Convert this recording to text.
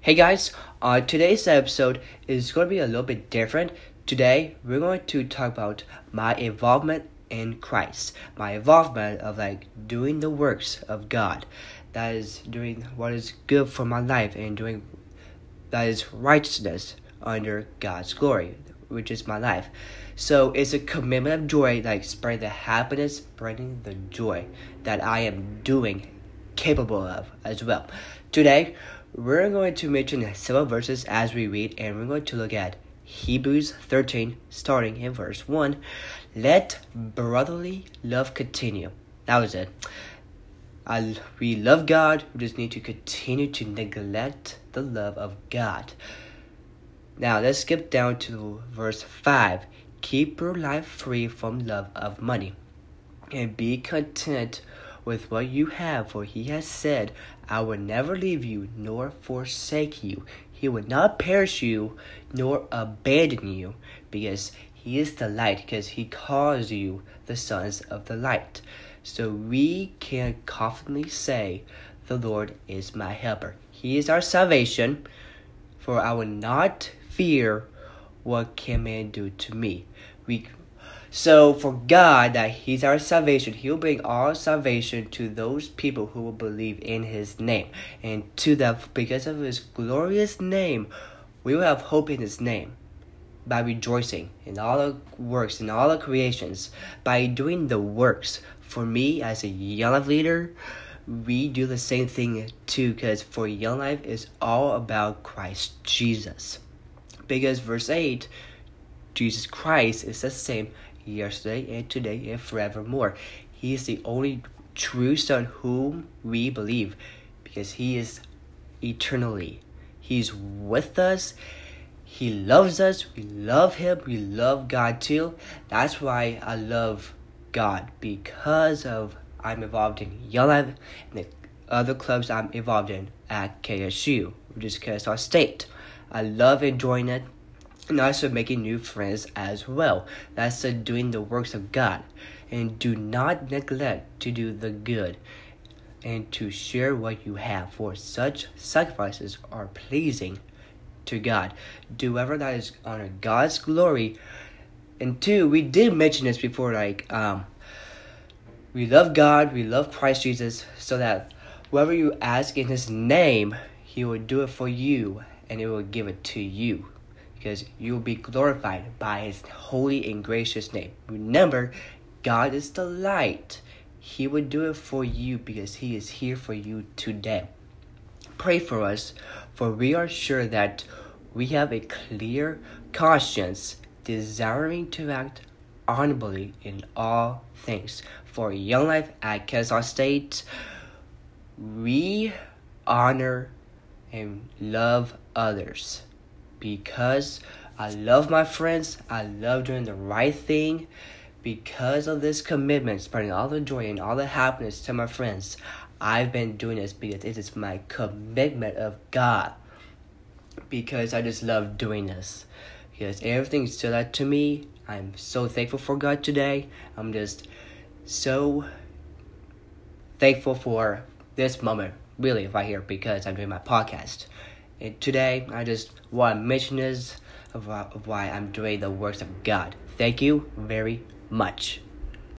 Hey guys, uh, today's episode is going to be a little bit different. Today, we're going to talk about my involvement in Christ, my involvement of like doing the works of God, that is doing what is good for my life and doing that is righteousness under God's glory, which is my life. So it's a commitment of joy, like spreading the happiness, spreading the joy that I am doing, capable of as well. Today, we're going to mention several verses as we read, and we're going to look at Hebrews 13, starting in verse 1. Let brotherly love continue. That was it. I, we love God, we just need to continue to neglect the love of God. Now let's skip down to verse 5. Keep your life free from love of money, and be content with what you have, for he has said, I will never leave you nor forsake you. He will not perish you nor abandon you, because he is the light, because he calls you the sons of the light. So we can confidently say, The Lord is my helper. He is our salvation, for I will not fear what can man do to me. We so for God that He's our salvation, He'll bring all salvation to those people who will believe in His name. And to that because of His glorious name, we will have hope in His name. By rejoicing in all the works, in all the creations, by doing the works. For me as a young life leader, we do the same thing too, because for young life is all about Christ Jesus. Because verse 8, Jesus Christ is the same yesterday and today and forevermore. He is the only true Son whom we believe because He is eternally. He's with us. He loves us. We love Him. We love God too. That's why I love God because of I'm involved in Young and the other clubs I'm involved in at KSU, which is Kennesaw State. I love enjoying it and also making new friends as well. That's uh, doing the works of God. And do not neglect to do the good and to share what you have, for such sacrifices are pleasing to God. Do whatever that is honor God's glory. And two, we did mention this before, like um, we love God, we love Christ Jesus, so that whatever you ask in His name, He will do it for you, and He will give it to you because you will be glorified by his holy and gracious name. Remember, God is the light. He will do it for you because he is here for you today. Pray for us, for we are sure that we have a clear conscience, desiring to act honorably in all things. For Young Life at Kennesaw State, we honor and love others because I love my friends, I love doing the right thing. Because of this commitment, spreading all the joy and all the happiness to my friends, I've been doing this because it is my commitment of God. Because I just love doing this. Because everything is stood out to me. I'm so thankful for God today. I'm just so thankful for this moment, really, right here, because I'm doing my podcast. And today, I just want to mention is of, of why I'm doing the works of God. Thank you very much.